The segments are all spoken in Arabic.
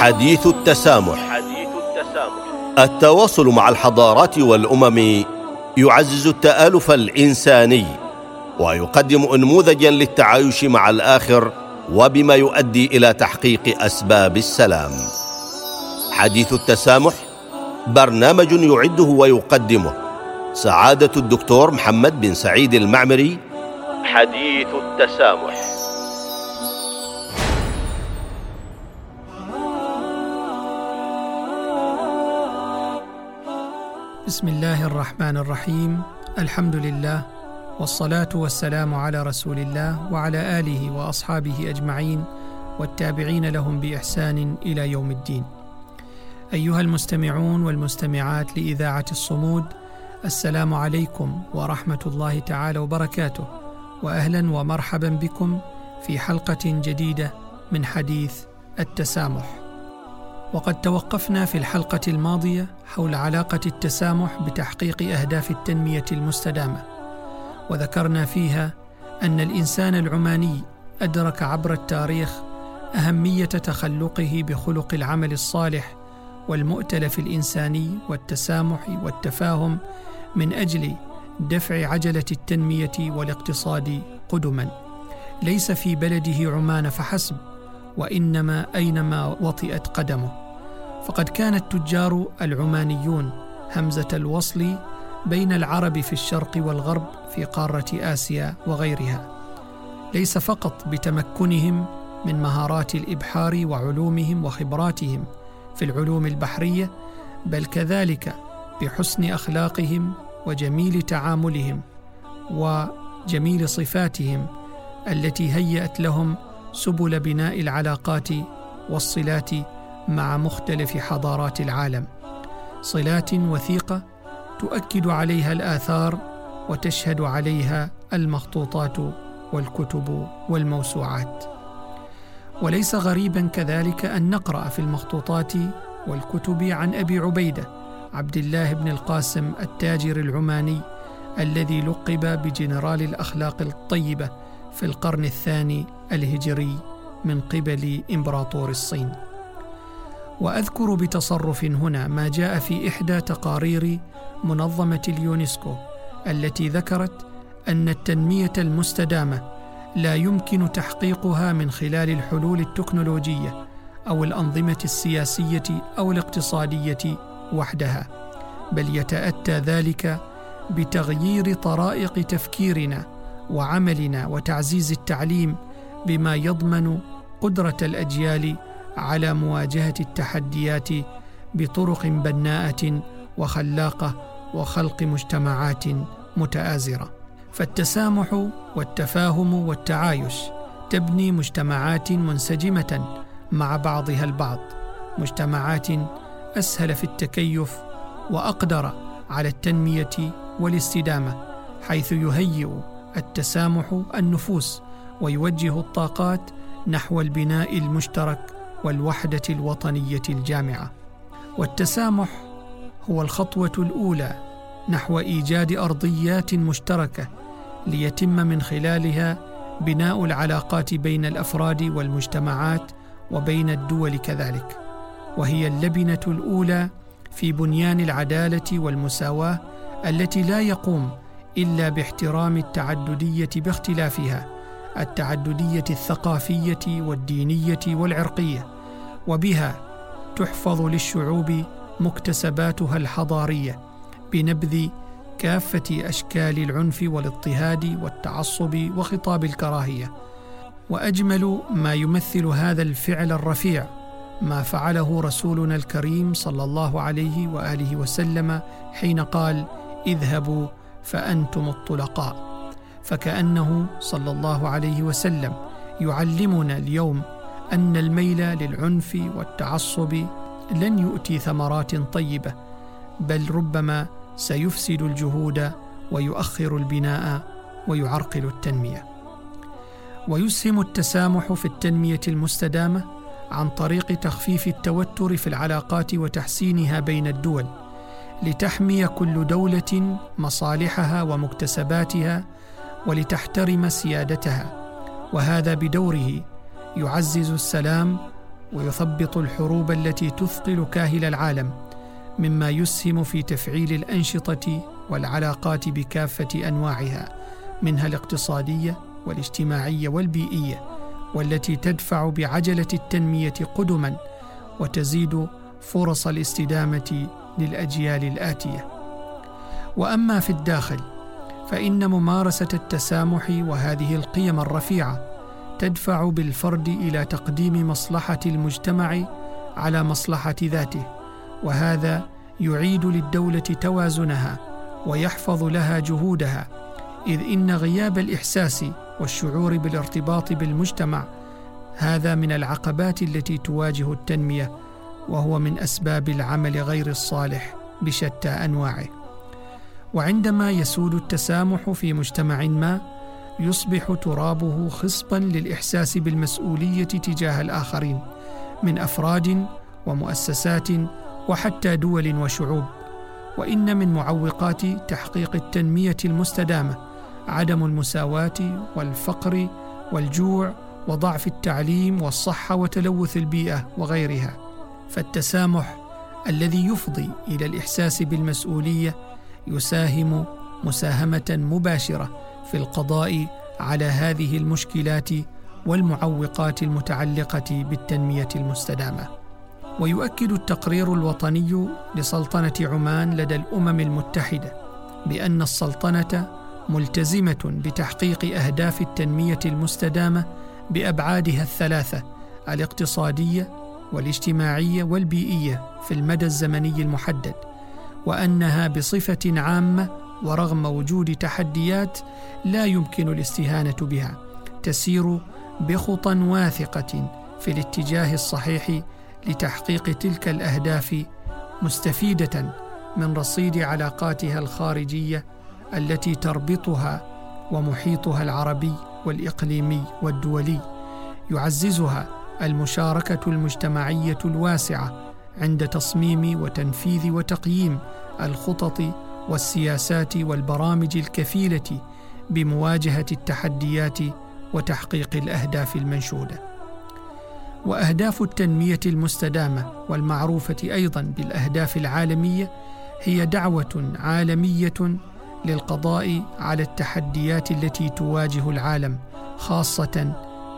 حديث التسامح. التواصل مع الحضارات والأمم يعزز التآلف الإنساني ويقدم انموذجا للتعايش مع الآخر وبما يؤدي إلى تحقيق أسباب السلام. حديث التسامح برنامج يعده ويقدمه سعادة الدكتور محمد بن سعيد المعمري. حديث التسامح. بسم الله الرحمن الرحيم الحمد لله والصلاه والسلام على رسول الله وعلى اله واصحابه اجمعين والتابعين لهم باحسان إلى يوم الدين ايها المستمعون والمستمعات لاذاعه الصمود السلام عليكم ورحمه الله تعالى وبركاته واهلا ومرحبا بكم في حلقه جديده من حديث التسامح وقد توقفنا في الحلقة الماضية حول علاقة التسامح بتحقيق أهداف التنمية المستدامة وذكرنا فيها أن الإنسان العماني أدرك عبر التاريخ أهمية تخلقه بخلق العمل الصالح والمؤتلف الإنساني والتسامح والتفاهم من أجل دفع عجلة التنمية والاقتصاد قدما. ليس في بلده عمان فحسب وإنما أينما وطئت قدمه. فقد كان التجار العمانيون همزة الوصل بين العرب في الشرق والغرب في قارة آسيا وغيرها. ليس فقط بتمكنهم من مهارات الإبحار وعلومهم وخبراتهم في العلوم البحرية بل كذلك بحسن أخلاقهم وجميل تعاملهم وجميل صفاتهم التي هيأت لهم سبل بناء العلاقات والصلات مع مختلف حضارات العالم. صلات وثيقة تؤكد عليها الآثار وتشهد عليها المخطوطات والكتب والموسوعات. وليس غريبا كذلك أن نقرأ في المخطوطات والكتب عن أبي عبيدة عبد الله بن القاسم التاجر العماني الذي لقب بجنرال الأخلاق الطيبة في القرن الثاني الهجري من قبل إمبراطور الصين. وأذكر بتصرف هنا ما جاء في إحدى تقارير منظمة اليونسكو التي ذكرت أن التنمية المستدامة لا يمكن تحقيقها من خلال الحلول التكنولوجية أو الأنظمة السياسية أو الاقتصادية وحدها بل يتأتى ذلك بتغيير طرائق تفكيرنا وعملنا وتعزيز التعليم بما يضمن قدرة الأجيال على مواجهة التحديات بطرق بناءة وخلاقة وخلق مجتمعات متآزرة. فالتسامح والتفاهم والتعايش تبني مجتمعات منسجمة مع بعضها البعض مجتمعات أسهل في التكيف وأقدر على التنمية والاستدامة حيث يهيئ التسامح النفوس ويوجه الطاقات نحو البناء المشترك والوحدة الوطنية الجامعة. والتسامح هو الخطوة الأولى نحو إيجاد أرضيات مشتركة ليتم من خلالها بناء العلاقات بين الأفراد والمجتمعات وبين الدول كذلك. وهي اللبنة الأولى في بنيان العدالة والمساواة التي لا يقوم إلا باحترام التعددية باختلافها. التعددية الثقافية والدينية والعرقية وبها تحفظ للشعوب مكتسباتها الحضارية بنبذ كافة أشكال العنف والاضطهاد والتعصب وخطاب الكراهية. وأجمل ما يمثل هذا الفعل الرفيع ما فعله رسولنا الكريم صلى الله عليه وآله وسلم حين قال اذهبوا فأنتم الطلقاء. فكأنه صلى الله عليه وسلم يعلمنا اليوم أن الميل للعنف والتعصب لن يؤتي ثمرات طيبة بل ربما سيفسد الجهود ويؤخر البناء ويعرقل التنمية. ويسهم التسامح في التنمية المستدامة عن طريق تخفيف التوتر في العلاقات وتحسينها بين الدول لتحمي كل دولة مصالحها ومكتسباتها ولتحترم سيادتها وهذا بدوره يعزز السلام ويثبط الحروب التي تثقل كاهل العالم مما يسهم في تفعيل الأنشطة والعلاقات بكافة أنواعها منها الاقتصادية والاجتماعية والبيئية والتي تدفع بعجلة التنمية قدما وتزيد فرص الاستدامة للأجيال الآتية. وأما في الداخل فإن ممارسة التسامح وهذه القيم الرفيعة تدفع بالفرد إلى تقديم مصلحة المجتمع على مصلحة ذاته وهذا يعيد للدولة توازنها ويحفظ لها جهودها إذ إن غياب الإحساس والشعور بالارتباط بالمجتمع هذا من العقبات التي تواجه التنمية وهو من أسباب العمل غير الصالح بشتى أنواعه. وعندما يسود التسامح في مجتمع ما يصبح ترابه خصبا للإحساس بالمسؤولية تجاه الآخرين من أفراد ومؤسسات وحتى دول وشعوب. وإن من معوقات تحقيق التنمية المستدامة عدم المساواة والفقر والجوع وضعف التعليم والصحة وتلوث البيئة وغيرها. فالتسامح الذي يفضي إلى الإحساس بالمسؤولية يساهم مساهمة مباشرة في القضاء على هذه المشكلات والمعوقات المتعلقة بالتنمية المستدامة. ويؤكد التقرير الوطني لسلطنة عمان لدى الأمم المتحدة بأن السلطنة ملتزمة بتحقيق أهداف التنمية المستدامة بأبعادها الثلاثة الاقتصادية والاجتماعية والبيئية في المدى الزمني المحدد. وأنها بصفة عامة ورغم وجود تحديات لا يمكن الاستهانة بها تسير بخطى واثقة في الاتجاه الصحيح لتحقيق تلك الأهداف مستفيدة من رصيد علاقاتها الخارجية التي تربطها ومحيطها العربي والإقليمي والدولي يعززها المشاركة المجتمعية الواسعة عند تصميم وتنفيذ وتقييم الخطط والسياسات والبرامج الكفيلة بمواجهة التحديات وتحقيق الأهداف المنشودة. وأهداف التنمية المستدامة والمعروفة أيضا بالأهداف العالمية هي دعوة عالمية للقضاء على التحديات التي تواجه العالم خاصة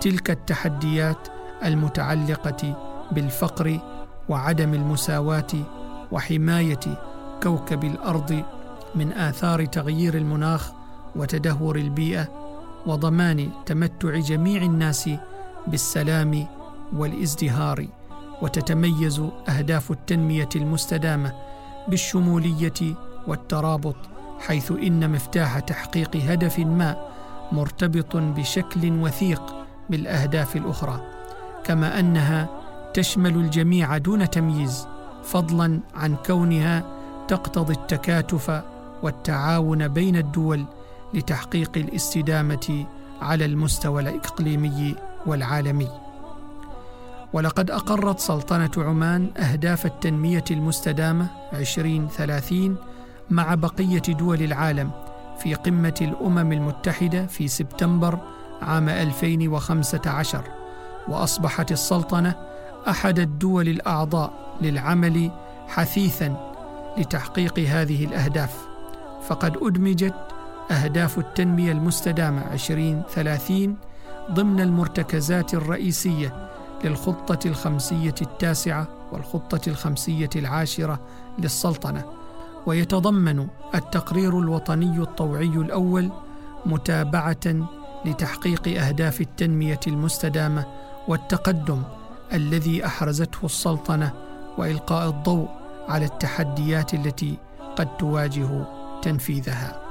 تلك التحديات المتعلقة بالفقر وعدم المساواة وحماية كوكب الأرض من آثار تغيير المناخ وتدهور البيئة وضمان تمتع جميع الناس بالسلام والازدهار وتتميز أهداف التنمية المستدامة بالشمولية والترابط حيث إن مفتاح تحقيق هدف ما مرتبط بشكل وثيق بالأهداف الأخرى كما أنها تشمل الجميع دون تمييز فضلا عن كونها تقتضي التكاتف والتعاون بين الدول لتحقيق الاستدامة على المستوى الإقليمي والعالمي. ولقد أقرت سلطنة عمان أهداف التنمية المستدامة 2030 مع بقية دول العالم في قمة الأمم المتحدة في سبتمبر عام 2015 وأصبحت السلطنة أحد الدول الأعضاء للعمل حثيثا لتحقيق هذه الأهداف فقد أدمجت أهداف التنمية المستدامة 2030 ضمن المرتكزات الرئيسية للخطة الخمسية التاسعة والخطة الخمسية العاشرة للسلطنة. ويتضمن التقرير الوطني الطوعي الأول متابعة لتحقيق أهداف التنمية المستدامة والتقدم الذي أحرزته السلطنة وإلقاء الضوء على التحديات التي قد تواجه تنفيذها.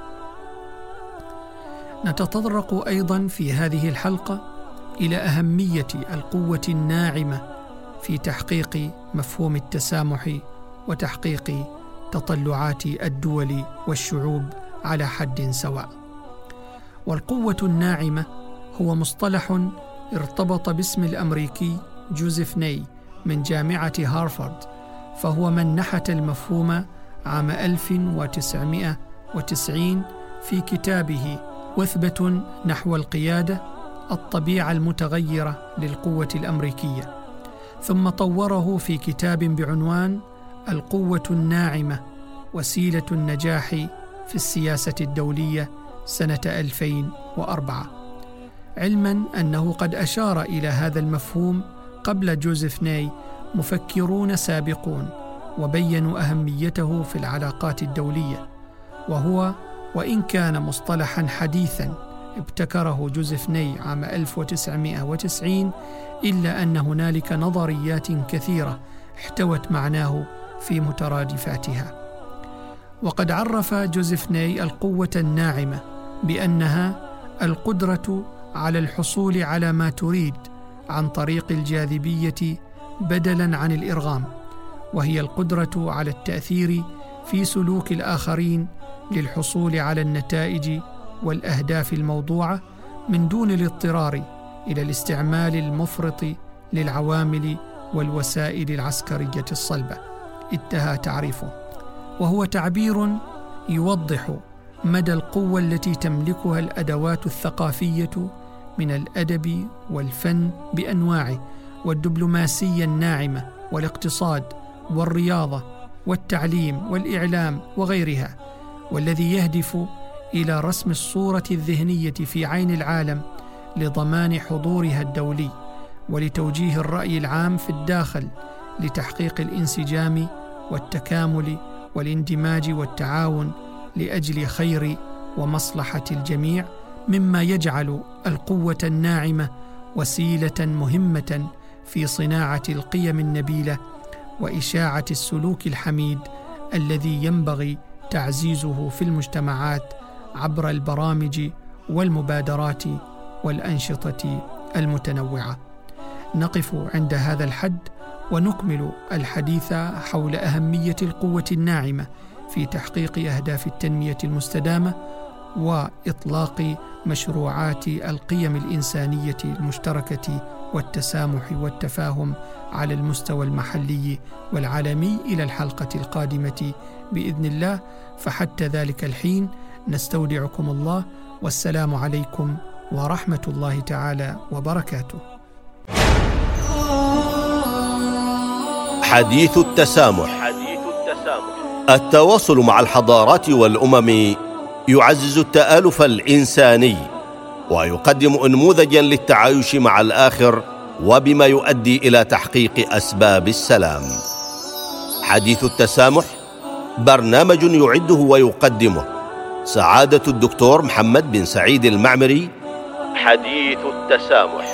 نتطرق أيضا في هذه الحلقة إلى أهمية القوة الناعمة في تحقيق مفهوم التسامح وتحقيق تطلعات الدول والشعوب على حد سواء. والقوة الناعمة هو مصطلح ارتبط باسم الأمريكي جوزيف ني من جامعة هارفارد فهو من نحت المفهوم عام 1990 في كتابه وثبة نحو القيادة الطبيعة المتغيرة للقوة الأمريكية. ثم طوره في كتاب بعنوان القوة الناعمة وسيلة النجاح في السياسة الدولية سنة 2004 علما أنه قد أشار إلى هذا المفهوم قبل جوزيف ناي مفكرون سابقون وبينوا أهميته في العلاقات الدولية. وهو وإن كان مصطلحا حديثا ابتكره جوزيف ناي عام 1990 إلا أن هنالك نظريات كثيرة احتوت معناه في مترادفاتها. وقد عرف جوزيف ناي القوة الناعمة بأنها القدرة على الحصول على ما تريد عن طريق الجاذبية بدلا عن الإرغام وهي القدرة على التأثير في سلوك الآخرين للحصول على النتائج والأهداف الموضوعة من دون الاضطرار إلى الاستعمال المفرط للعوامل والوسائل العسكرية الصلبة. انتهى تعريفه. وهو تعبير يوضح مدى القوة التي تملكها الأدوات الثقافية من الأدب والفن بأنواعه والدبلوماسية الناعمة والاقتصاد والرياضة والتعليم والإعلام وغيرها والذي يهدف إلى رسم الصورة الذهنية في عين العالم لضمان حضورها الدولي ولتوجيه الرأي العام في الداخل لتحقيق الانسجام والتكامل والاندماج والتعاون لأجل خير ومصلحة الجميع. مما يجعل القوة الناعمة وسيلة مهمة في صناعة القيم النبيلة وإشاعة السلوك الحميد الذي ينبغي تعزيزه في المجتمعات عبر البرامج والمبادرات والأنشطة المتنوعة. نقف عند هذا الحد ونكمل الحديث حول أهمية القوة الناعمة في تحقيق أهداف التنمية المستدامة وإطلاق مشروعات القيم الإنسانية المشتركة والتسامح والتفاهم على المستوى المحلي والعالمي إلى الحلقة القادمة بإذن الله. فحتى ذلك الحين نستودعكم الله. والسلام عليكم ورحمة الله تعالى وبركاته. حديث التسامح. حديث التسامح. التواصل مع الحضارات والأمم يعزز التآلف الإنساني ويقدم انموذجا للتعايش مع الآخر وبما يؤدي إلى تحقيق أسباب السلام. حديث التسامح برنامج يعده ويقدمه سعادة الدكتور محمد بن سعيد المعمري. حديث التسامح.